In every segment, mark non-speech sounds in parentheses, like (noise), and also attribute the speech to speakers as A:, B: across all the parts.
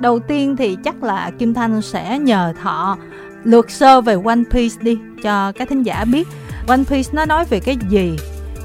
A: Đầu tiên thì chắc là Kim Thanh sẽ nhờ Thọ lược sơ về One Piece đi, cho các thính giả biết One Piece nó nói về cái gì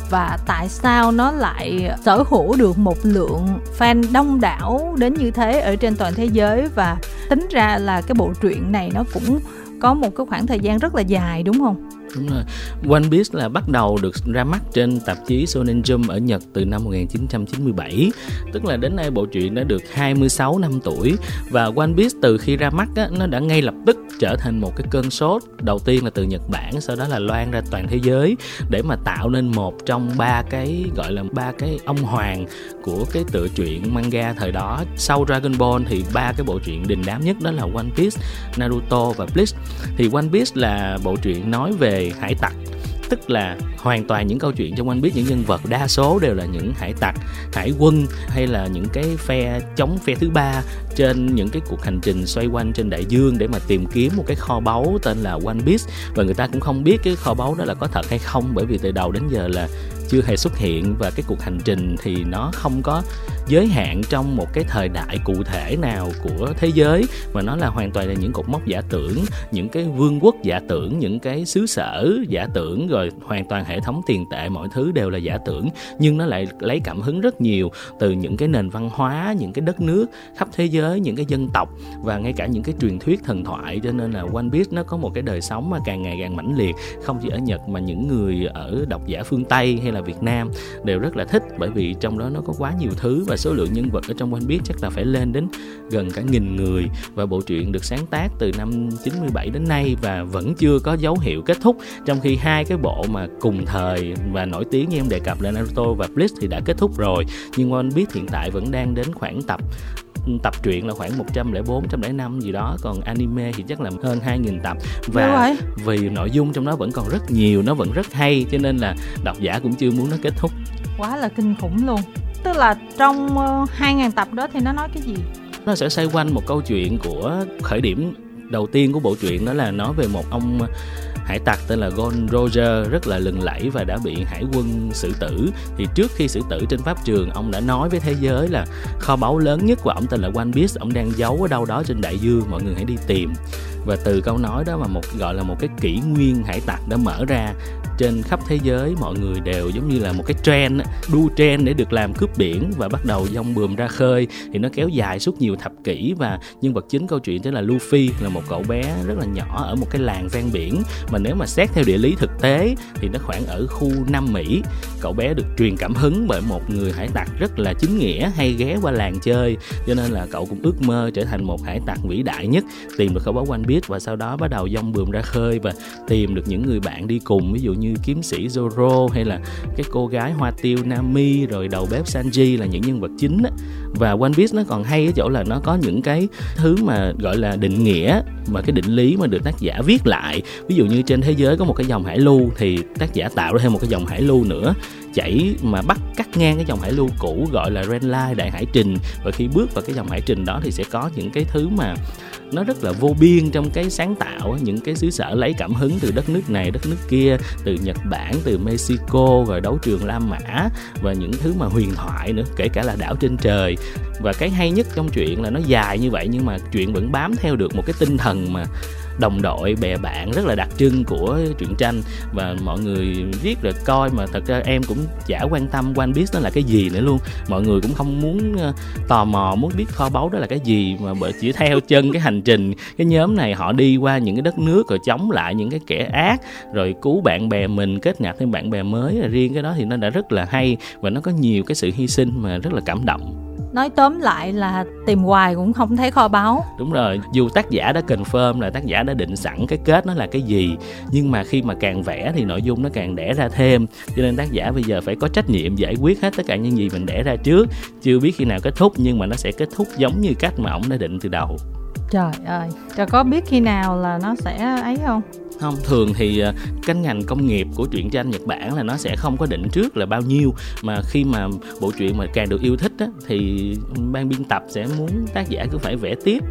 A: và tại sao nó lại sở hữu được một lượng fan đông đảo đến như thế ở trên toàn thế giới và tính ra là cái bộ truyện này nó cũng có một cái khoảng thời gian rất là dài, đúng không?
B: Đúng rồi. One Piece là bắt đầu được ra mắt trên tạp chí Shonen Jump ở Nhật từ năm 1997, tức là đến nay bộ truyện đã được 26 năm tuổi. Và One Piece từ khi ra mắt á, nó đã ngay lập tức trở thành một cái cơn sốt. Đầu tiên là từ Nhật Bản sau đó là loan ra toàn thế giới để mà tạo nên một trong ba cái gọi là ba cái ông hoàng của cái tựa truyện manga thời đó. Sau Dragon Ball thì ba cái bộ truyện đình đám nhất đó là One Piece, Naruto và Bleach. Thì One Piece là bộ truyện nói về hải tặc. Tức là hoàn toàn những câu chuyện trong anh biết những nhân vật đa số đều là những hải tặc, hải quân hay là những cái phe chống phe thứ ba trên những cái cuộc hành trình xoay quanh trên đại dương để mà tìm kiếm một cái kho báu tên là One Piece. Và người ta cũng không biết cái kho báu đó là có thật hay không bởi vì từ đầu đến giờ là chưa hề xuất hiện và cái cuộc hành trình thì nó không có giới hạn trong một cái thời đại cụ thể nào của thế giới. Mà nó là hoàn toàn là những cột mốc giả tưởng, những cái vương quốc giả tưởng, những cái xứ sở giả tưởng, rồi hoàn toàn hệ thống tiền tệ, mọi thứ đều là giả tưởng. Nhưng nó lại lấy cảm hứng rất nhiều từ những cái nền văn hóa, những cái đất nước khắp thế giới, những cái dân tộc và ngay cả những cái truyền thuyết thần thoại. Cho nên là One Piece nó có một cái đời sống mà càng ngày càng mãnh liệt. Không chỉ ở Nhật mà những người ở độc giả phương Tây hay là Việt Nam đều rất là thích bởi vì trong đó nó có quá nhiều thứ và số lượng nhân vật ở trong One Piece chắc là phải lên đến gần cả nghìn người. Và bộ truyện được sáng tác từ năm 97 đến nay và vẫn chưa có dấu hiệu kết thúc. Trong khi hai cái bộ mà cùng thời và nổi tiếng như em đề cập là Naruto và Bleach thì đã kết thúc rồi. Nhưng One Piece hiện tại vẫn đang đến khoảng tập tập truyện là khoảng 104 105 gì đó còn anime thì chắc là hơn 2000 tập. Và vì nội dung trong đó vẫn còn rất nhiều nó vẫn rất hay cho nên là độc giả cũng chưa muốn nó kết thúc.
A: Quá là kinh khủng luôn. Tức là trong uh, ờ, 2.000 tập đó thì nó nói cái gì?
B: Nó sẽ xoay quanh một câu chuyện của khởi điểm đầu tiên của bộ truyện đó là nói về một ông hải tặc tên là Gold Roger rất là lừng lẫy và đã bị hải quân xử tử. Thì trước khi xử tử trên pháp trường, ông đã nói với thế giới là kho báu lớn nhất của ông tên là One Piece, ông đang giấu ở đâu đó trên đại dương, mọi người hãy đi tìm. Và từ câu nói đó mà một, gọi là một cái kỷ nguyên hải tặc đã mở ra trên khắp thế giới, mọi người đều giống như là một cái trend đu trend để được làm cướp biển và bắt đầu dông bườm ra khơi. Thì nó kéo dài suốt nhiều thập kỷ và nhân vật chính câu chuyện chính là Luffy là một cậu bé rất là nhỏ ở một cái làng ven biển. Mà nếu mà xét theo địa lý thực tế thì nó khoảng ở khu Nam Mỹ. Cậu bé được truyền cảm hứng bởi một người hải tặc rất là chính nghĩa, hay ghé qua làng chơi. Cho nên là cậu cũng ước mơ trở thành một hải tặc vĩ đại nhất, tìm được khẩu báo quanh biết và sau đó bắt đầu dông bườm ra khơi và tìm được những người bạn đi cùng. Ví dụ như kiếm sĩ Zoro hay là cái cô gái hoa tiêu Nami, rồi đầu bếp Sanji là những nhân vật chính á. và One Piece nó còn hay ở chỗ là nó có những cái thứ mà gọi là định nghĩa, mà cái định lý mà được tác giả viết lại ví dụ như trên thế giới có một cái dòng hải lưu thì tác giả tạo ra thêm một cái dòng hải lưu nữa chảy mà bắt cắt ngang cái dòng hải lưu cũ gọi là ren line, đại hải trình. Và khi bước vào cái dòng hải trình đó thì sẽ có những cái thứ mà nó rất là vô biên trong cái sáng tạo những cái xứ sở lấy cảm hứng từ đất nước này, đất nước kia, từ Nhật Bản, từ Mexico, rồi đấu trường La Mã và những thứ mà huyền thoại nữa, kể cả là đảo trên trời. Và cái hay nhất trong chuyện là nó dài như vậy nhưng mà chuyện vẫn bám theo được một cái tinh thần mà đồng đội, bè bạn rất là đặc trưng của truyện tranh. Và mọi người viết rồi coi mà thật ra em cũng chả quan tâm One Piece nó là cái gì nữa luôn. Mọi người cũng không muốn ờ, tò mò, muốn biết kho báu đó là cái gì. Mà bởi chỉ theo (laughs) chân cái hành trình, cái nhóm này họ đi qua những cái đất nước rồi chống lại những cái kẻ ác, rồi cứu bạn bè mình, kết nạp thêm bạn bè mới. Riêng cái đó thì nó đã rất là hay và nó có nhiều cái sự hy sinh mà rất là cảm động
A: nói tóm lại là tìm hoài cũng không thấy kho báu.
B: Đúng rồi dù tác giả đã confirm là tác giả đã định sẵn cái kết nó là cái gì nhưng mà khi mà càng vẽ thì nội dung nó càng đẻ ra thêm. Cho nên tác giả bây giờ phải có trách nhiệm giải quyết hết tất cả những gì mình đẻ ra trước. Chưa biết khi nào kết thúc nhưng mà nó sẽ kết thúc giống như cách mà ổng đã định từ đầu.
A: Trời ơi trời có biết khi nào là nó sẽ ấy không
B: không? Thường thì uh, cái ngành công nghiệp của truyện tranh Nhật Bản là nó sẽ không có định trước là bao nhiêu. Mà khi mà bộ truyện mà càng được yêu thích á, thì ban biên tập sẽ muốn tác giả cứ phải vẽ tiếp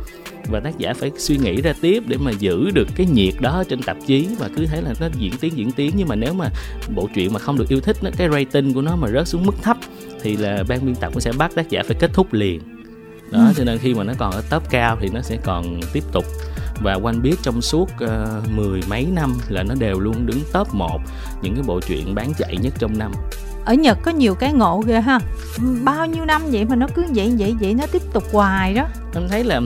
B: và tác giả phải suy nghĩ ra tiếp để mà giữ được cái nhiệt đó trên tạp chí và cứ thấy là nó diễn tiến diễn tiến. Nhưng mà nếu mà bộ truyện mà không được yêu thích nó cái rating của nó mà rớt xuống mức thấp thì là ban biên tập cũng sẽ bắt tác giả phải kết thúc liền. Đó ừ. cho nên khi mà nó còn ở top cao thì nó sẽ còn tiếp tục và One Piece trong suốt uh, mười mấy năm là nó đều luôn đứng top 1 những cái bộ truyện bán chạy nhất trong năm.
A: Ở Nhật có nhiều cái ngộ ghê ha. Bao nhiêu năm vậy mà nó cứ vậy vậy vậy nó tiếp tục hoài đó.
B: Em thấy là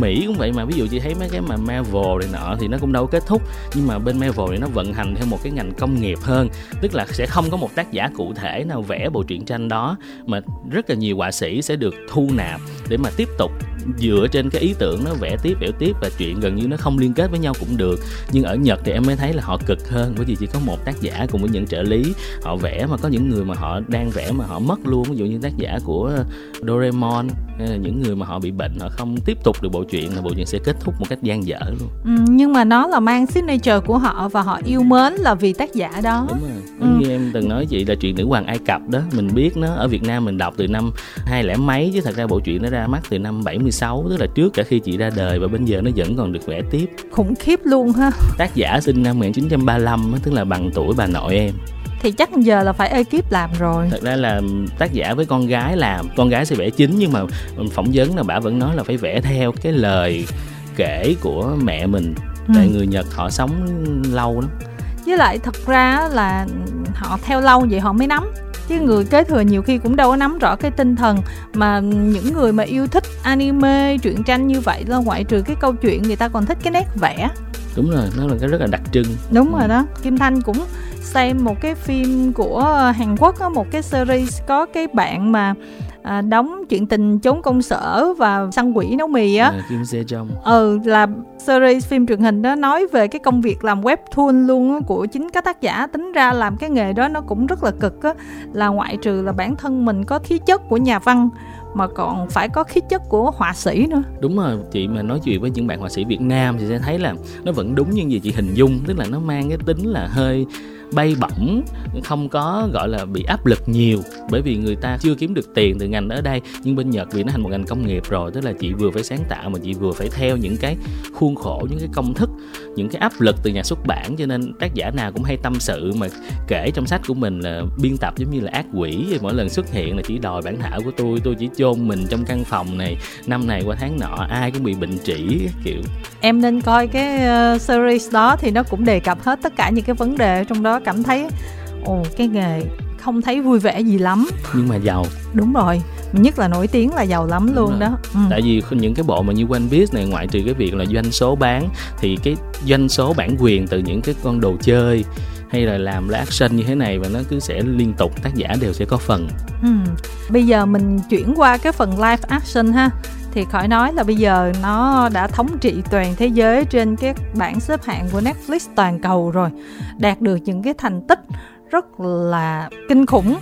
B: Mỹ cũng vậy mà ví dụ chị thấy mấy cái mà Marvel này nọ thì nó cũng đâu kết thúc nhưng mà bên Marvel thì nó vận hành theo một cái ngành công nghiệp hơn tức là sẽ không có một tác giả cụ thể nào vẽ bộ truyện tranh đó mà rất là nhiều họa sĩ sẽ được thu nạp để mà tiếp tục dựa trên cái ý tưởng nó vẽ tiếp vẽ tiếp và chuyện gần như nó không liên kết với nhau cũng được. Nhưng ở Nhật thì em mới thấy là họ cực hơn bởi vì chỉ có một tác giả cùng với những trợ lý. Họ vẽ mà có những người mà họ đang vẽ mà họ mất luôn. Ví dụ như tác giả của Doraemon hay là những người mà họ bị bệnh họ không tiếp tục được bộ truyện là bộ truyện sẽ kết thúc một cách gian dở luôn.
A: Ừ, nhưng mà nó là mang signature của họ và họ yêu mến là vì tác giả đó.
B: Đúng rồi. Ừ. như em từng nói chị là chuyện nữ hoàng ai cập đó mình biết nó ở việt nam mình đọc từ năm hai lẻ mấy chứ thật ra bộ truyện nó ra mắt từ năm 76 tức là trước cả khi chị ra đời và bây giờ nó vẫn còn được vẽ tiếp.
A: Khủng khiếp luôn ha.
B: Tác giả sinh năm 1935 tức là bằng tuổi bà nội em.
A: Thì chắc giờ là phải ekip làm rồi.
B: Thật ra là tác giả với con gái làm con gái sẽ vẽ chính nhưng mà phỏng vấn là bà vẫn nói là phải vẽ theo cái lời kể của mẹ mình. Ừ. tại người nhật họ sống lâu lắm.
A: Với lại thật ra là họ theo lâu vậy họ mới nắm chứ người kế thừa nhiều khi cũng đâu có nắm rõ cái tinh thần mà những người mà yêu thích anime truyện tranh như vậy là ngoại trừ cái câu chuyện người ta còn thích cái nét vẽ.
B: Đúng rồi nó là cái rất là đặc trưng.
A: Đúng ừ. rồi đó. Kim thanh cũng xem một cái phim của Hàn Quốc có một cái series có cái bạn mà à, đóng chuyện tình trốn công sở và săn quỷ nấu mì á.
B: À, Kim Se Jong
A: ừ là series phim truyền hình đó nói về cái công việc làm webtoon luôn á, của chính các tác giả. Tính ra làm cái nghề đó nó cũng rất là cực á là ngoại trừ là bản thân mình có khí chất của nhà văn mà còn phải có khí chất của họa sĩ nữa.
B: Đúng rồi chị mà nói chuyện với những bạn họa sĩ Việt Nam thì sẽ thấy là nó vẫn đúng như gì chị hình dung tức là nó mang cái tính là hơi bay bổng, không có, gọi là, bị áp lực nhiều, bởi vì người ta chưa kiếm được tiền từ ngành ở đây. Nhưng bên Nhật vì nó thành một ngành công nghiệp rồi, tức là chị vừa phải sáng tạo mà chị vừa phải theo những cái khuôn khổ, những cái công thức, những cái áp lực từ nhà xuất bản. Cho nên tác giả nào cũng hay tâm sự mà kể trong sách của mình là biên tập giống như là ác quỷ mỗi lần xuất hiện là chỉ đòi bản thảo của tôi tôi chỉ chôn mình trong căn phòng này, năm này qua tháng nọ ai cũng bị bệnh trĩ, kiểu.
A: Em nên coi cái ờ, series đó thì nó cũng đề cập hết tất cả những cái vấn đề trong đó cảm thấy ồ cái nghề không thấy vui vẻ gì lắm.
B: Nhưng mà giàu.
A: Đúng rồi nhất là nổi tiếng là giàu lắm luôn đó.
B: Ừ. tại vì những cái bộ mà như One Piece này ngoại trừ cái việc là doanh số bán thì cái doanh số bản quyền từ những cái con đồ chơi hay là làm live action như thế này và nó cứ sẽ liên tục tác giả đều sẽ có phần.
A: Ừ. bây giờ mình chuyển qua cái phần live action ha thì khỏi nói là bây giờ nó đã thống trị toàn thế giới trên cái bảng xếp hạng của Netflix toàn cầu rồi, đạt được những cái thành tích rất là kinh khủng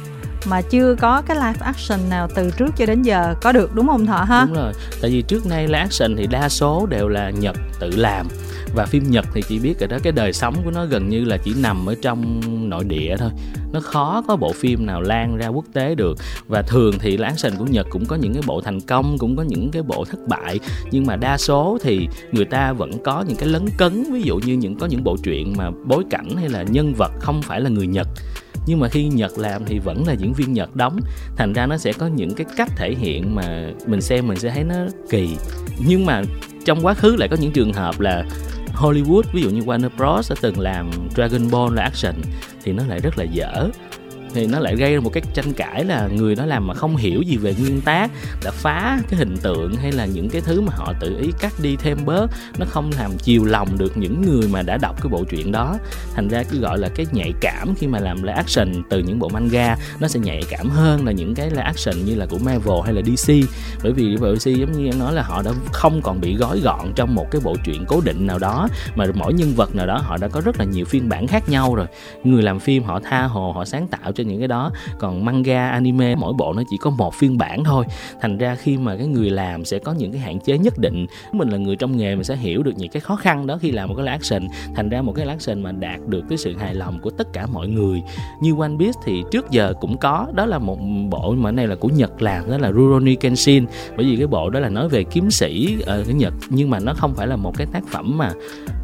A: mà chưa có cái live action nào từ trước cho đến giờ, có được đúng không thọ ha?
B: Đúng rồi, tại vì trước nay live action thì đa số đều là nhật tự làm, và phim Nhật thì chị biết rồi đó, cái đời sống của nó gần như là chỉ nằm ở trong nội địa thôi. Nó khó có bộ phim nào lan ra quốc tế được, và thường thì láng action của Nhật cũng có những cái bộ thành công, cũng có những cái bộ thất bại, nhưng mà đa số thì người ta vẫn có những cái lấn cấn, ví dụ như những, có những bộ truyện mà bối cảnh hay là nhân vật không phải là người Nhật nhưng mà khi Nhật làm thì vẫn là diễn viên Nhật đóng. Thành ra nó sẽ có những cái cách thể hiện mà mình xem mình sẽ thấy nó kỳ. Nhưng mà trong quá khứ lại có những trường hợp là Hollywood, ví dụ như Warner Bros. đã từng làm Dragon Ball là action thì nó lại rất là dở thì nó lại gây ra một cái tranh cãi là người đó làm mà không hiểu gì về nguyên tác, đã phá cái hình tượng hay là những cái thứ mà họ tự ý cắt đi thêm bớt. Nó không làm chiều lòng được những người mà đã đọc cái bộ truyện đó. Thành ra cứ gọi là cái nhạy cảm khi mà làm live action từ những bộ manga, nó sẽ nhạy cảm hơn là những cái live action như là của Marvel hay là DC bởi vì bộ DC giống như em nói là họ đã không còn bị gói gọn trong một cái bộ truyện cố định nào đó, mà mỗi nhân vật nào đó họ đã có rất là nhiều phiên bản khác nhau rồi. Người làm phim họ tha hồ, họ sáng tạo trên những cái đó. Còn manga, anime, mỗi bộ nó chỉ có một phiên bản thôi. Thành ra khi mà cái người làm sẽ có những cái hạn chế nhất định. Mình là người trong nghề, mình sẽ hiểu được những cái khó khăn đó khi làm một cái live action. Thành ra một cái live action mà đạt được cái sự hài lòng của tất cả mọi người. Như One Piece thì trước giờ cũng có. Đó là một bộ mà này là của Nhật làm, đó là Rurouni Kenshin. Bởi vì cái bộ đó là nói về kiếm sĩ ờ, ở cái Nhật. Nhưng mà nó không phải là một cái tác phẩm mà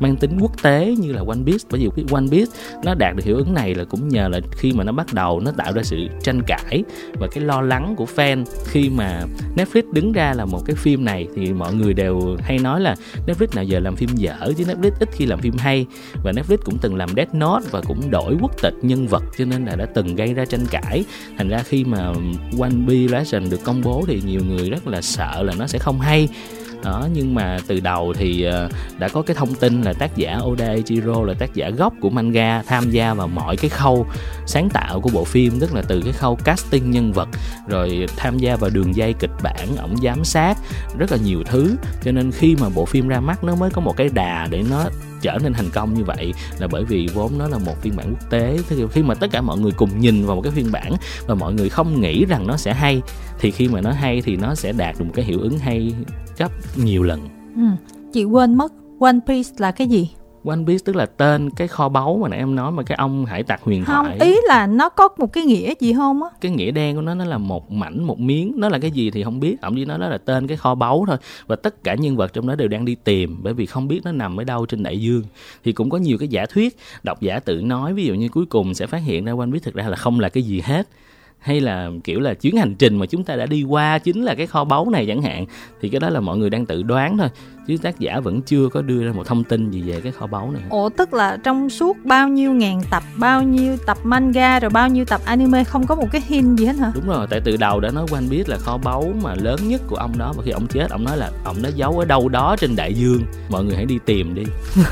B: mang tính quốc tế như là One Piece. Bởi vì cái One Piece nó đạt được hiệu ứng này là cũng nhờ là khi mà nó bắt đầu nó tạo ra sự tranh cãi và cái lo lắng của fan. Khi mà Netflix đứng ra là một cái phim này thì mọi người đều hay nói là Netflix nào giờ làm phim dở chứ Netflix ít khi làm phim hay. Và Netflix cũng từng làm Death Note và cũng đổi quốc tịch nhân vật cho nên là đã từng gây ra tranh cãi. Thành ra khi mà One Piece Legend được công bố thì nhiều người rất là sợ là nó sẽ không hay đó, nhưng mà từ đầu thì ờ, đã có cái thông tin là tác giả Oda Ichiro là tác giả gốc của manga, tham gia vào mọi cái khâu sáng tạo của bộ phim, tức là từ cái khâu casting nhân vật, rồi tham gia vào đường dây kịch bản, ổng giám sát rất là nhiều thứ. Cho nên khi mà bộ phim ra mắt, nó mới có một cái đà để nó trở nên thành công như vậy là bởi vì vốn nó là một phiên bản quốc tế thì khi mà tất cả mọi người cùng nhìn vào một cái phiên bản và mọi người không nghĩ rằng nó sẽ hay, thì khi mà nó hay thì nó sẽ đạt được một cái hiệu ứng hay gấp nhiều lần
A: ừ. chị quên mất, One Piece là cái gì
B: One Piece tức là tên cái kho báu mà nãy em nói mà cái ông hải tặc huyền
A: không,
B: thoại.
A: ý là nó có một cái nghĩa gì không á?
B: Cái nghĩa đen của nó nó là một mảnh một miếng. Nó là cái gì thì không biết. Ông chỉ nói đó là tên cái kho báu thôi. Và tất cả nhân vật trong đó đều đang đi tìm bởi vì không biết nó nằm ở đâu trên đại dương. Thì cũng có nhiều cái giả thuyết độc giả tự nói ví dụ như cuối cùng sẽ phát hiện ra One Piece thực ra là không là cái gì hết. Hay là kiểu là chuyến hành trình mà chúng ta đã đi qua chính là cái kho báu này chẳng hạn. Thì cái đó là mọi người đang tự đoán thôi chứ tác giả vẫn chưa có đưa ra một thông tin gì về cái kho báu này
A: ồ tức là trong suốt bao nhiêu ngàn tập bao nhiêu tập manga rồi bao nhiêu tập anime không có một cái hint gì hết hả?
B: Đúng rồi tại từ đầu đã nói quanh biết là kho báu mà lớn nhất của ông đó. Và khi ông chết ông nói là ông đã giấu ở đâu đó trên đại dương. Mọi người hãy đi tìm đi. (laughs)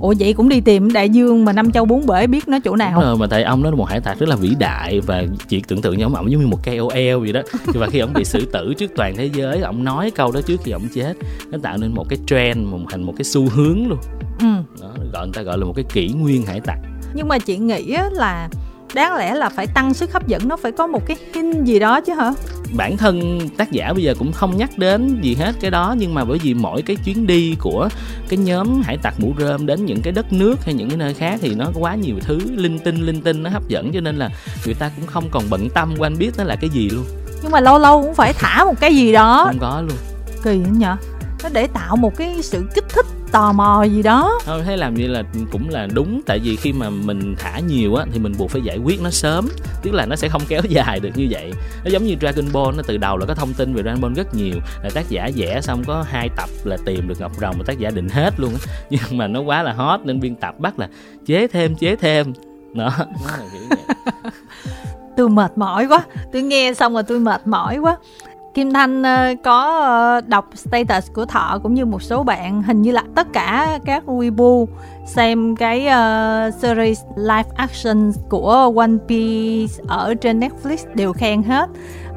A: Ủa vậy cũng đi tìm đại dương mà năm châu bốn bể biết nó chỗ nào?
B: Rồi mà tại ông đó là một hải tặc rất là vĩ đại và chị tưởng tượng như ông ông giống như một KOL vậy đó. (laughs) Và khi ông bị xử tử trước toàn thế giới ông nói câu đó trước khi ông chết nó tạo nên một cái trend một thành một cái xu hướng luôn. Ừ. đó, gọi người ta gọi là một cái kỷ nguyên hải tặc.
A: Nhưng mà chị nghĩ là đáng lẽ là phải tăng sức hấp dẫn nó phải có một cái hint gì đó chứ hả?
B: Bản thân tác giả bây giờ cũng không nhắc đến gì hết cái đó nhưng mà bởi vì mỗi cái chuyến đi của cái nhóm hải tặc mũ rơm đến những cái đất nước hay những cái nơi khác thì nó có quá nhiều thứ linh tinh linh tinh nó hấp dẫn cho nên là người ta cũng không còn bận tâm quanh biết nó là cái gì luôn.
A: Nhưng mà lâu lâu cũng phải thả một cái gì đó.
B: Không có luôn.
A: Kỳ nhở nó để tạo một cái sự kích thích tò mò gì đó.
B: Thôi thấy làm như là cũng là đúng tại vì khi mà mình thả nhiều á thì mình buộc phải giải quyết nó sớm. Tức là nó sẽ không kéo dài được như vậy. Nó giống như Dragon Ball nó từ đầu là có thông tin về Dragon Ball rất nhiều là tác giả vẽ xong có hai tập là tìm được ngọc rồng mà tác giả định hết luôn á. (laughs) Nhưng mà nó quá là hot nên biên tập bắt là chế thêm chế thêm. Đó. Nó là kiểu vậy
A: tôi mệt mỏi quá. Tôi nghe xong rồi tôi mệt mỏi quá Kim Thanh ờ, có ờ, đọc status của Thọ cũng như một số bạn. Hình như là tất cả các Weibo xem cái uh, series live action của One Piece ở trên Netflix đều khen hết.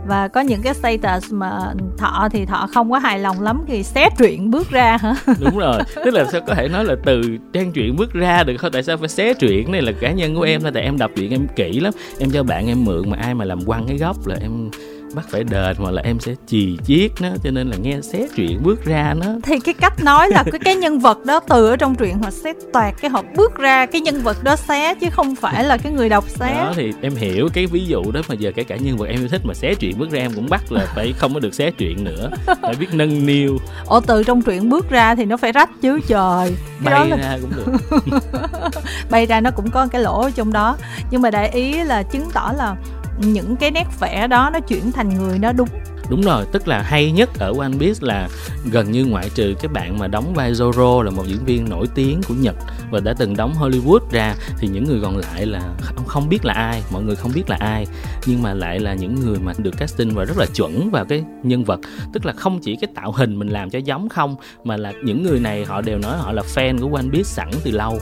A: Và có những cái status mà thọ thì thọ không có hài lòng lắm thì xé truyện bước ra hả? (laughs)
B: Đúng rồi. Tức là sao có thể nói là từ trang truyện bước ra được không? Tại sao phải xé truyện? Này là cá nhân của em thôi tại em đọc truyện em kỹ lắm. Em cho bạn em mượn mà ai mà làm quăng cái góc là em bắt phải đền hoặc là em sẽ chì chiết nó cho nên là nghe xé chuyện bước ra nó.
A: Thì cái cách nói là cái cái nhân vật đó từ ở trong truyện họ xé toạt cái họ bước ra cái nhân vật đó xé chứ không phải là cái người đọc xé.
B: Đó thì em hiểu cái ví dụ đó mà giờ kể cả nhân vật em yêu thích mà xé chuyện bước ra em cũng bắt là phải không có được xé chuyện nữa. Phải biết nâng niu.
A: Ồ từ trong truyện bước ra thì nó phải rách chứ trời.
B: Cái bay ra là... cũng được. (laughs)
A: Bay ra nó cũng có cái lỗ trong đó. Nhưng mà đại ý là chứng tỏ là những cái nét vẽ đó nó chuyển thành người nó đúng.
B: Đúng rồi, tức là hay nhất ở One Piece là gần như ngoại trừ cái bạn mà đóng vai Zoro là một diễn viên nổi tiếng của Nhật và đã từng đóng Hollywood ra, thì những người còn lại là không không biết là ai, mọi người không biết là ai. Nhưng mà lại là những người mà được casting và rất là chuẩn vào cái nhân vật. Tức là không chỉ cái tạo hình mình làm cho giống không, mà là những người này họ đều nói họ là fan của One Piece sẵn từ lâu.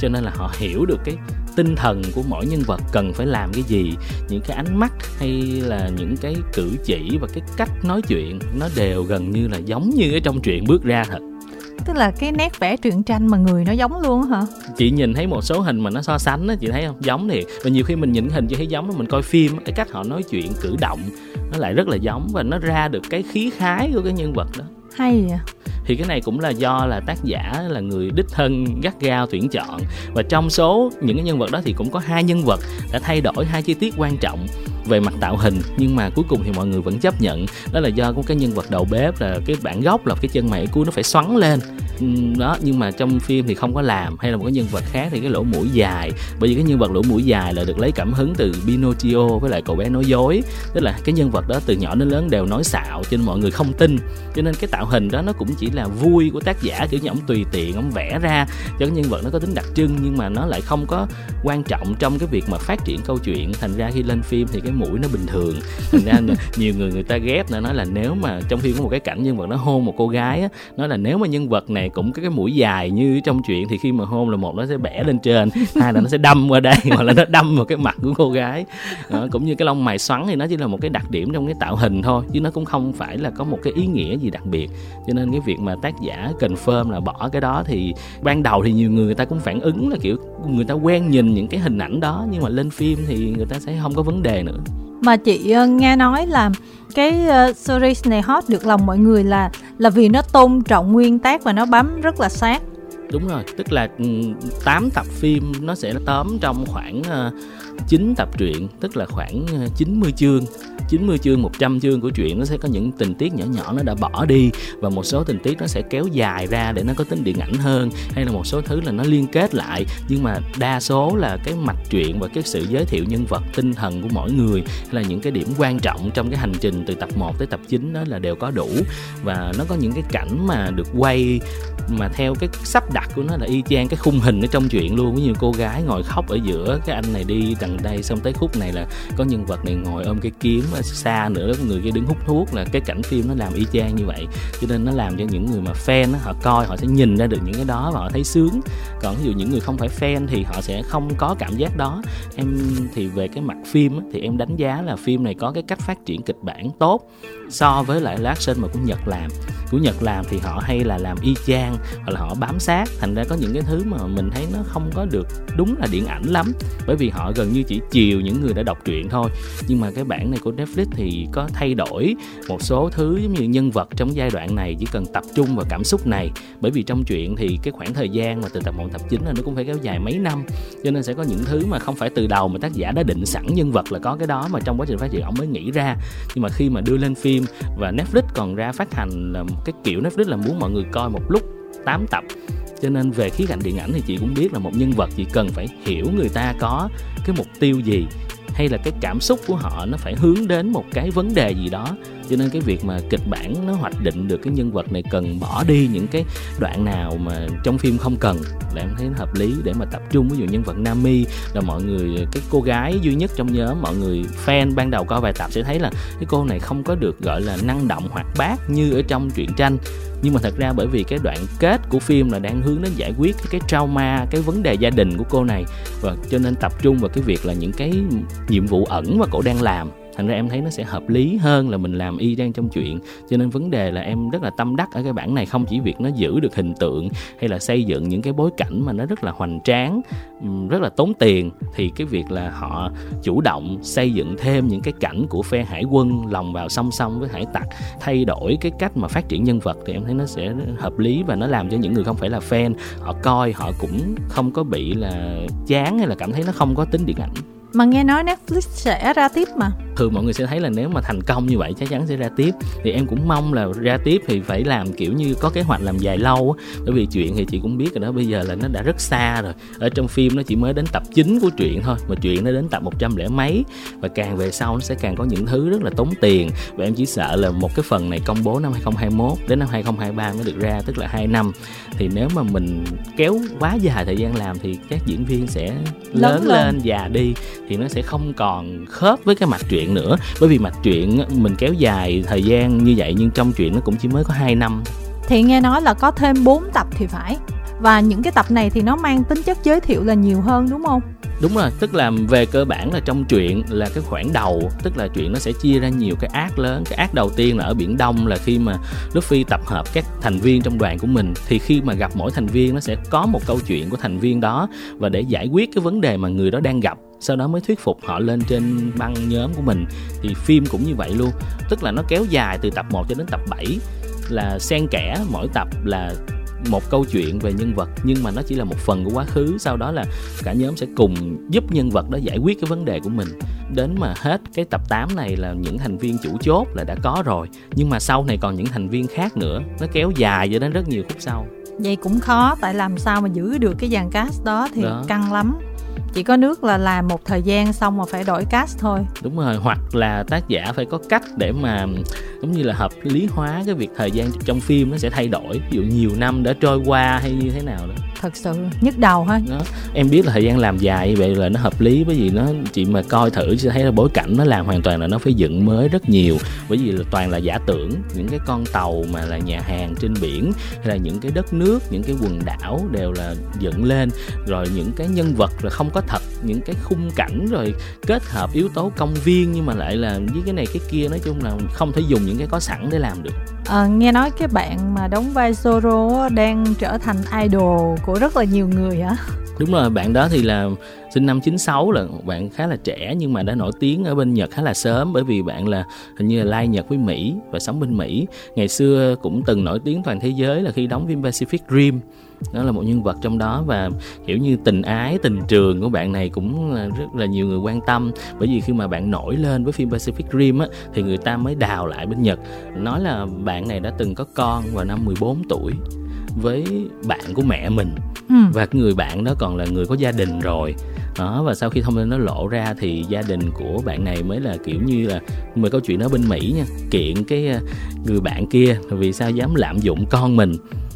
B: Cho nên là họ hiểu được cái tinh thần của mỗi nhân vật cần phải làm cái gì những cái ánh mắt hay là những cái cử chỉ và cái cách nói chuyện nó đều gần như là giống như ở trong truyện bước ra thật.
A: Tức là cái nét vẽ truyện tranh mà người nó giống luôn hả?
B: Chị nhìn thấy một số hình mà nó so sánh á chị thấy không? Giống thiệt. Và nhiều khi mình nhìn hình chị thấy giống mình coi phim cái cách họ nói chuyện cử động nó lại rất là giống và nó ra được cái khí khái của cái nhân vật đó.
A: Hay à
B: thì cái này cũng là do là tác giả là người đích thân gắt gao tuyển chọn. Và trong số những cái nhân vật đó thì cũng có hai nhân vật đã thay đổi hai chi tiết quan trọng về mặt tạo hình, nhưng mà cuối cùng thì mọi người vẫn chấp nhận. Đó là do có cái nhân vật đầu bếp là cái bản gốc là cái chân mày cuối nó phải xoắn lên. Ừ, đó, nhưng mà trong phim thì không có làm, hay là một cái nhân vật khác thì cái lỗ mũi dài. Bởi vì cái nhân vật lỗ mũi dài là được lấy cảm hứng từ Pinocchio với lại cậu bé nói dối. Tức là cái nhân vật đó từ nhỏ đến lớn đều nói xạo, cho nên mọi người không tin. Cho nên cái tạo hình đó nó cũng chỉ là vui của tác giả, kiểu như ông tùy tiện ông vẽ ra cho cái nhân vật nó có tính đặc trưng, nhưng mà nó lại không có quan trọng trong cái việc mà phát triển câu chuyện. Thành ra khi lên phim thì cái mũi nó bình thường. Thành ra (laughs) nhiều người người ta ghép nữa nói là nếu mà trong phim có một cái cảnh nhân vật nó hôn một cô gái á nói là nếu mà nhân vật này cũng có cái mũi dài như trong chuyện thì khi mà hôn là một nó sẽ bẻ lên trên (laughs) hai là nó sẽ đâm qua đây hoặc là nó đâm vào cái mặt của cô gái. Đó, cũng như cái lông mày xoắn thì nó chỉ là một cái đặc điểm trong cái tạo hình thôi chứ nó cũng không phải là có một cái ý nghĩa gì đặc biệt. Cho nên cái việc mà tác giả confirm là bỏ cái đó thì ban đầu thì nhiều người người ta cũng phản ứng là kiểu người ta quen nhìn những cái hình ảnh đó nhưng mà lên phim thì người ta sẽ không có vấn đề nữa
A: mà chị ờ, nghe nói là cái ờ, series này hot được lòng mọi người là là vì nó tôn trọng nguyên tác và nó bám rất là sát.
B: Đúng rồi, tức là ừ, 8 tập phim nó sẽ tóm trong khoảng ờ, uh, 9 tập truyện tức là khoảng ờ, 90 chương. 90 chương 100 chương của truyện nó sẽ có những tình tiết nhỏ nhỏ nó đã bỏ đi và một số tình tiết nó sẽ kéo dài ra để nó có tính điện ảnh hơn hay là một số thứ là nó liên kết lại. Nhưng mà đa số là cái mạch truyện và cái sự giới thiệu nhân vật tinh thần của mỗi người hay là những cái điểm quan trọng trong cái hành trình từ tập 1 tới tập 9 đó là đều có đủ. Và nó có những cái cảnh mà được quay mà theo cái sắp đặt của nó là y chang cái khung hình ở trong chuyện luôn. Ví như cô gái ngồi khóc ở giữa cái anh này đi đằng đây xong tới khúc này là có nhân vật này ngồi ôm cái kiếm xa nữa người kia đứng hút thuốc là cái cảnh phim nó làm y chang như vậy. Cho nên nó làm cho những người mà fan đó, họ coi họ sẽ nhìn ra được những cái đó và họ thấy sướng. Còn ví dụ những người không phải fan thì họ sẽ không có cảm giác đó. Em thì về cái mặt phim thì em đánh giá là phim này có cái cách phát triển kịch bản tốt so với lại action mà của Nhật làm. Của Nhật làm thì họ hay là làm y chang hoặc là họ bám sát. Thành ra có những cái thứ mà mình thấy nó không có được đúng là điện ảnh lắm. Bởi vì họ gần như chỉ chiều những người đã đọc truyện thôi. Nhưng mà cái bản này của Netflix thì có thay đổi một số thứ giống như nhân vật trong giai đoạn này, chỉ cần tập trung vào cảm xúc này. Bởi vì trong truyện thì cái khoảng thời gian mà từ tập 1 tập 9 là nó cũng phải kéo dài mấy năm. Cho nên sẽ có những thứ mà không phải từ đầu mà tác giả đã định sẵn nhân vật là có cái đó mà trong quá trình phát triển ông mới nghĩ ra. Nhưng mà khi mà đưa lên phim và Netflix còn ra phát hành là cái kiểu Netflix là muốn mọi người coi một lúc 8 tập cho nên về khía cạnh điện ảnh thì chị cũng biết là một nhân vật chị cần phải hiểu người ta có cái mục tiêu gì, hay là cái cảm xúc của họ nó phải hướng đến một cái vấn đề gì đó. Cho nên cái việc mà kịch bản nó hoạch định được cái nhân vật này cần bỏ đi những cái đoạn nào mà trong phim không cần, là em thấy nó hợp lý để mà tập trung. Ví dụ nhân vật Nami là mọi người, cái cô gái duy nhất trong nhóm, mọi người fan ban đầu coi vài tập sẽ thấy là cái cô này không có được, gọi là năng động hoạt bát như ở trong truyện tranh nhưng mà thật ra bởi vì cái đoạn kết của phim là đang hướng đến giải quyết cái trauma, cái vấn đề gia đình của cô này. Và cho nên tập trung vào cái việc là những cái nhiệm vụ ẩn mà cổ đang làm thành ra em thấy nó sẽ hợp lý hơn là mình làm y đang trong chuyện. Cho nên vấn đề là em rất là tâm đắc ở cái bản này, không chỉ việc nó giữ được hình tượng hay là xây dựng những cái bối cảnh mà nó rất là hoành tráng rất là tốn tiền, thì cái việc là họ chủ động xây dựng thêm những cái cảnh của phe hải quân lòng vào song song với hải tặc, thay đổi cái cách mà phát triển nhân vật thì em thấy nó sẽ hợp lý và nó làm cho những người không phải là fan, họ coi họ cũng không có bị là chán hay là cảm thấy nó không có tính điện ảnh.
A: Mà nghe nói Netflix sẽ ra tiếp mà
B: thường mọi người sẽ thấy là nếu mà thành công như vậy chắc chắn sẽ ra tiếp. Thì em cũng mong là ra tiếp thì phải làm kiểu như có kế hoạch làm dài lâu bởi vì chuyện thì chị cũng biết rồi đó bây giờ là nó đã rất xa rồi. Ở trong phim nó chỉ mới đến tập 9 của truyện thôi mà chuyện nó đến tập 100 lẻ mấy. Và càng về sau nó sẽ càng có những thứ rất là tốn tiền. Và em chỉ sợ là một cái phần này công bố năm 2021 đến năm 2023 mới được ra tức là 2 năm. Thì nếu mà mình kéo quá dài thời gian làm thì các diễn viên sẽ lớn, lớn lên già đi. Thì nó sẽ không còn khớp với cái mạch truyện nữa. Bởi vì mạch truyện mình kéo dài thời gian như vậy nhưng trong truyện nó cũng chỉ mới có 2 năm.
A: Thì nghe nói là có thêm 4 tập thì phải. Và những cái tập này thì nó mang tính chất giới thiệu là nhiều hơn, đúng không?
B: Đúng rồi, tức là về cơ bản là trong truyện là cái khoảng đầu, tức là chuyện nó sẽ chia ra nhiều cái ác lớn. Cái ác đầu tiên là ở biển đông là khi mà Luffy tập hợp các thành viên trong đoàn của mình, thì khi mà gặp mỗi thành viên nó sẽ có một câu chuyện của thành viên đó và để giải quyết cái vấn đề mà người đó đang gặp, sau đó mới thuyết phục họ lên trên băng nhóm của mình. Thì phim cũng như vậy luôn. Tức là nó kéo dài từ tập 1 cho đến tập 7 là xen kẽ mỗi tập là một câu chuyện về nhân vật nhưng mà nó chỉ là một phần của quá khứ. Sau đó là cả nhóm sẽ cùng giúp nhân vật đó giải quyết cái vấn đề của mình. Đến mà hết cái tập 8 này là những thành viên chủ chốt là đã có rồi. Nhưng mà sau này còn những thành viên khác nữa. Nó kéo dài cho đến rất nhiều khúc sau.
A: Vậy cũng khó tại làm sao mà giữ được cái dàn cast đó thì đó. căng lắm. Chỉ có nước là làm một thời gian xong mà phải đổi cast thôi.
B: Đúng rồi hoặc là tác giả phải có cách để mà giống như là hợp lý hóa cái việc thời gian trong phim nó sẽ thay đổi. Ví dụ nhiều năm đã trôi qua hay như thế nào đó.
A: Thật sự nhức đầu ha.
B: Đó. em biết là thời gian làm dài như vậy là nó hợp lý bởi vì nó chị mà coi thử sẽ thấy là bối cảnh nó làm hoàn toàn là nó phải dựng mới rất nhiều. Bởi vì là toàn là giả tưởng những cái con tàu mà là nhà hàng trên biển hay là những cái đất nước những cái quần đảo đều là dựng lên. Rồi những cái nhân vật là không có thật những cái khung cảnh rồi kết hợp yếu tố công viên nhưng mà lại là với cái này cái kia, nói chung là không thể dùng những cái có sẵn để làm được
A: à, nghe nói cái bạn mà đóng vai Zoro đang trở thành idol của rất là nhiều người hả?
B: Đúng rồi bạn đó thì là sinh năm 96 là một bạn khá là trẻ nhưng mà đã nổi tiếng ở bên Nhật khá là sớm bởi vì bạn là hình như là lai Nhật với Mỹ và sống bên Mỹ. Ngày xưa cũng từng nổi tiếng toàn thế giới là khi đóng phim Pacific Rim đó là một nhân vật trong đó và kiểu như tình ái tình trường của bạn này cũng rất là nhiều người quan tâm. Bởi vì khi mà bạn nổi lên với phim Pacific Rim á thì người ta mới đào lại bên Nhật. Nói là bạn này đã từng có con vào năm 14 tuổi với bạn của mẹ mình. Ừ. và người bạn đó còn là người có gia đình rồi. Đó và sau khi thông tin nó lộ ra thì gia đình của bạn này mới là kiểu như là mời câu chuyện đó bên mỹ nha kiện cái ờ, người bạn kia vì sao dám lạm dụng con mình.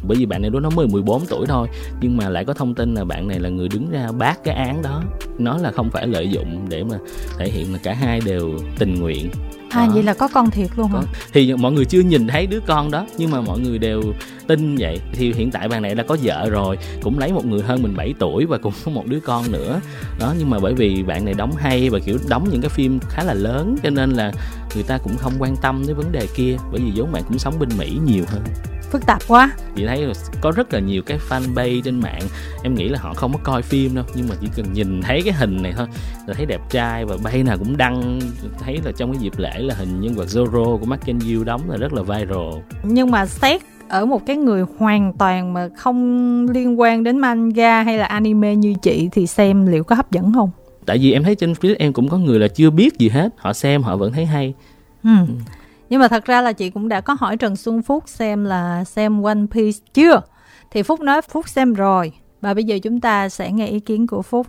B: Bởi vì bạn này đó nó mới 14 tuổi thôi nhưng mà lại có thông tin là bạn này là người đứng ra bác cái án đó. Nó là không phải lợi dụng để mà thể hiện là cả hai đều tình nguyện
A: À vậy là có con thiệt luôn hả?
B: Thì mọi người chưa nhìn thấy đứa con đó nhưng mà mọi người đều tin vậy. Thì hiện tại bạn này đã có vợ rồi, cũng lấy một người hơn mình 7 tuổi và cũng có một đứa con nữa. Đó nhưng mà bởi vì bạn này đóng hay và kiểu đóng những cái phim khá là lớn cho nên là người ta cũng không quan tâm đến vấn đề kia bởi vì vốn bạn cũng sống bên Mỹ nhiều hơn
A: phức tạp quá.
B: Chị thấy có rất là nhiều cái fanpage trên mạng em nghĩ là họ không có coi phim đâu nhưng mà chỉ cần nhìn thấy cái hình này thôi là thấy đẹp trai và bay nào cũng đăng. Thấy là trong cái dịp lễ là hình nhân vật Zoro của Mark Yu đóng là rất là viral.
A: Nhưng mà xét ở một cái người hoàn toàn mà không liên quan đến manga hay là anime như chị thì xem liệu có hấp dẫn không?
B: Tại vì em thấy trên phía em cũng có người là chưa biết gì hết họ xem họ vẫn thấy hay.
A: Ừ. Nhưng mà thật ra là chị cũng đã có hỏi Trần Xuân Phúc xem là xem One Piece chưa? Thì Phúc nói, Phúc xem rồi. Và bây giờ chúng ta sẽ nghe ý kiến của Phúc.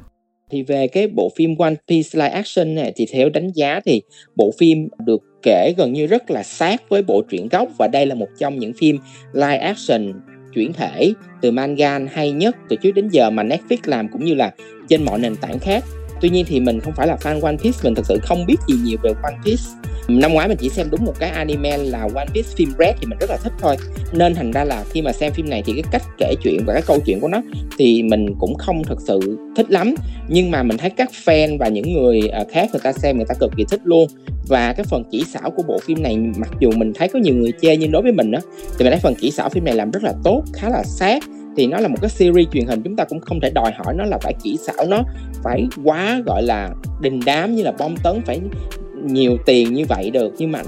C: Thì về cái bộ phim One Piece live action này, thì theo đánh giá thì bộ phim được kể gần như rất là sát với bộ truyện gốc và đây là một trong những phim live action chuyển thể từ manga hay nhất từ trước đến giờ mà Netflix làm cũng như là trên mọi nền tảng khác tuy nhiên thì mình không phải là fan One Piece, mình thật sự không biết gì nhiều về One Piece. Năm ngoái mình chỉ xem đúng một cái anime là One Piece phim Red thì mình rất là thích thôi. Nên thành ra là khi mà xem phim này thì cái cách kể chuyện và cái câu chuyện của nó thì mình cũng không thật sự thích lắm. Nhưng mà mình thấy các fan và những người à, khác người ta xem người ta cực kỳ thích luôn. Và cái phần kỹ xảo của bộ phim này, mặc dù mình thấy có nhiều người chê nhưng đối với mình á, thì mình thấy phần kỹ xảo phim này làm rất là tốt, khá là sát thì nó là một cái series truyền hình chúng ta cũng không thể đòi hỏi nó là phải kỹ xảo nó phải quá gọi là đình đám như là bom tấn phải nhiều tiền như vậy được. Nhưng mà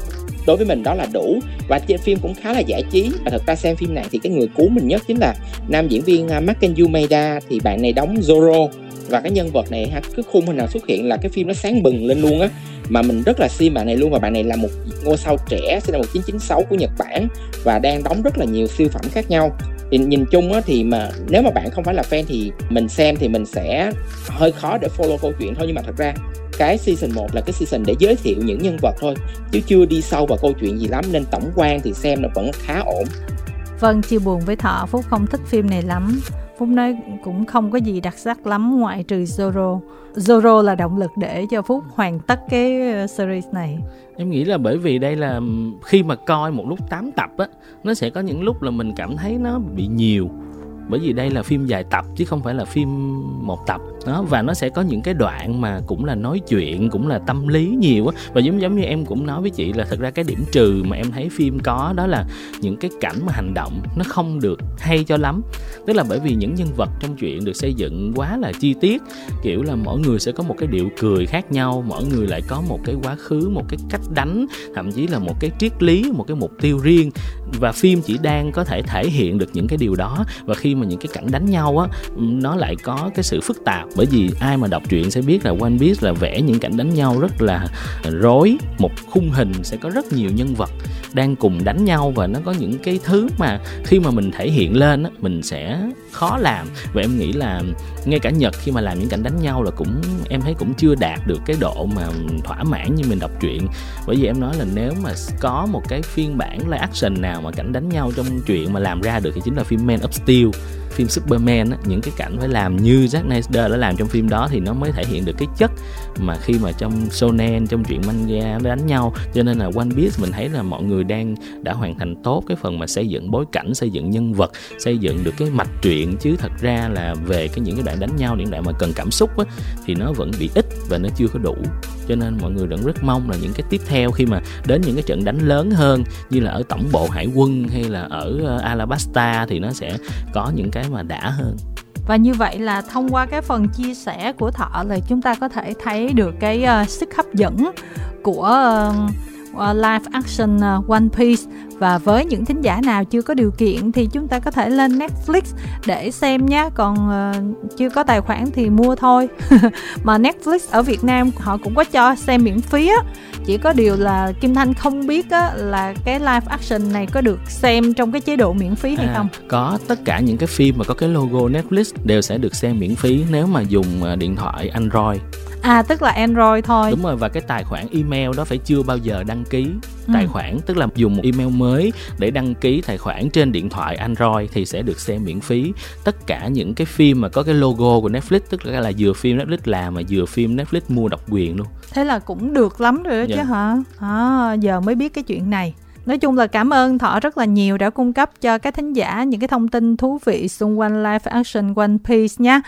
C: đối với mình đó là đủ. Và trên phim cũng khá là giải trí. Và thật ra xem phim này thì cái người cứu mình nhất chính là nam diễn viên uh, Makenyu Maeda thì bạn này đóng Zoro và cái nhân vật này ha cứ khung hình nào xuất hiện là cái phim nó sáng bừng lên luôn á. Mà mình rất là sim bạn này luôn. Và bạn này là một ngôi sao trẻ sinh năm 1996 của Nhật Bản. Và đang đóng rất là nhiều siêu phẩm khác nhau thì nhìn chung á thì mà nếu mà bạn không phải là fan thì mình xem thì mình sẽ hơi khó để follow câu chuyện thôi. Nhưng mà thật ra cái season 1 là cái season để giới thiệu những nhân vật thôi chứ chưa đi sâu vào câu chuyện gì lắm. Nên tổng quan thì xem nó vẫn khá ổn.
A: Vâng, chia buồn với Thọ, Phúc không thích phim này lắm. Phúc nói cũng không có gì đặc sắc lắm ngoại trừ Zoro. Zoro là động lực để cho Phúc hoàn tất cái ờ, series này.
B: Em nghĩ là bởi vì đây là khi mà coi một lúc 8 tập á, nó sẽ có những lúc là mình cảm thấy nó bị nhiều bởi vì đây là phim dài tập, chứ không phải là phim một tập. Đó, và nó sẽ có những cái đoạn mà cũng là nói chuyện, cũng là tâm lý nhiều á. Và giống giống như em cũng nói với chị là thật ra cái điểm trừ mà em thấy phim có đó là những cái cảnh mà hành động nó không được hay cho lắm. Tức là bởi vì những nhân vật trong chuyện được xây dựng quá là chi tiết. Kiểu là mỗi người sẽ có một cái điệu cười khác nhau, mỗi người lại có một cái quá khứ, một cái cách đánh, thậm chí là một cái triết lý, một cái mục tiêu riêng và phim chỉ đang có thể thể hiện được những cái điều đó. Và khi mà những cái cảnh đánh nhau á, nó lại có cái sự phức tạp. Bởi vì ai mà đọc truyện sẽ biết là One Piece là vẽ những cảnh đánh nhau rất là rối. Một khung hình sẽ có rất nhiều nhân vật đang cùng đánh nhau. Và nó có những cái thứ mà khi mà mình thể hiện lên á, mình sẽ khó làm. Và em nghĩ là ngay cả Nhật khi mà làm những cảnh đánh nhau là cũng, em thấy cũng chưa đạt được cái độ mà thỏa mãn như mình đọc truyện. Bởi vì em nói là nếu mà có một cái phiên bản live action nào mà cảnh đánh nhau trong truyện mà làm ra được thì chính là phim Man of Steel phim Superman á, những cái cảnh phải làm như Zack Snyder đã làm trong phim đó thì nó mới thể hiện được cái chất mà khi mà trong shonen trong truyện manga nó đánh nhau. Cho nên là One Piece mình thấy là mọi người đang đã hoàn thành tốt cái phần mà xây dựng bối cảnh xây dựng nhân vật xây dựng được cái mạch truyện. Chứ thật ra là về cái những cái đoạn đánh nhau những đoạn mà cần cảm xúc á, thì nó vẫn bị ít và nó chưa có đủ cho nên mọi người vẫn rất mong là những cái tiếp theo khi mà đến những cái trận đánh lớn hơn như là ở tổng bộ hải quân hay là ở ờ, Alabasta thì nó sẽ có những cái mà đã hơn.
A: Và như vậy là thông qua cái phần chia sẻ của thọ là chúng ta có thể thấy được cái uh, sức hấp dẫn của uh, live action uh, One Piece. Và với những thính giả nào chưa có điều kiện thì chúng ta có thể lên Netflix để xem nhé còn uh, chưa có tài khoản thì mua thôi. (laughs) Mà Netflix ở Việt Nam họ cũng có cho xem miễn phí á. Chỉ có điều là Kim Thanh không biết á, là cái live action này có được xem trong cái chế độ miễn phí hay à, không.
B: có. Tất cả những cái phim mà có cái logo Netflix đều sẽ được xem miễn phí nếu mà dùng điện thoại Android
A: à tức là android thôi
B: đúng rồi và cái tài khoản email đó phải chưa bao giờ đăng ký ừ. tài khoản tức là dùng một email mới để đăng ký tài khoản trên điện thoại android thì sẽ được xem miễn phí tất cả những cái phim mà có cái logo của netflix tức là là vừa phim netflix làm mà vừa phim netflix mua độc quyền luôn
A: thế là cũng được lắm rồi đó dạ. chứ hả à, giờ mới biết cái chuyện này Nói chung là cảm ơn Thọ rất là nhiều đã cung cấp cho các thính giả những cái thông tin thú vị xung quanh live action One Piece nhé.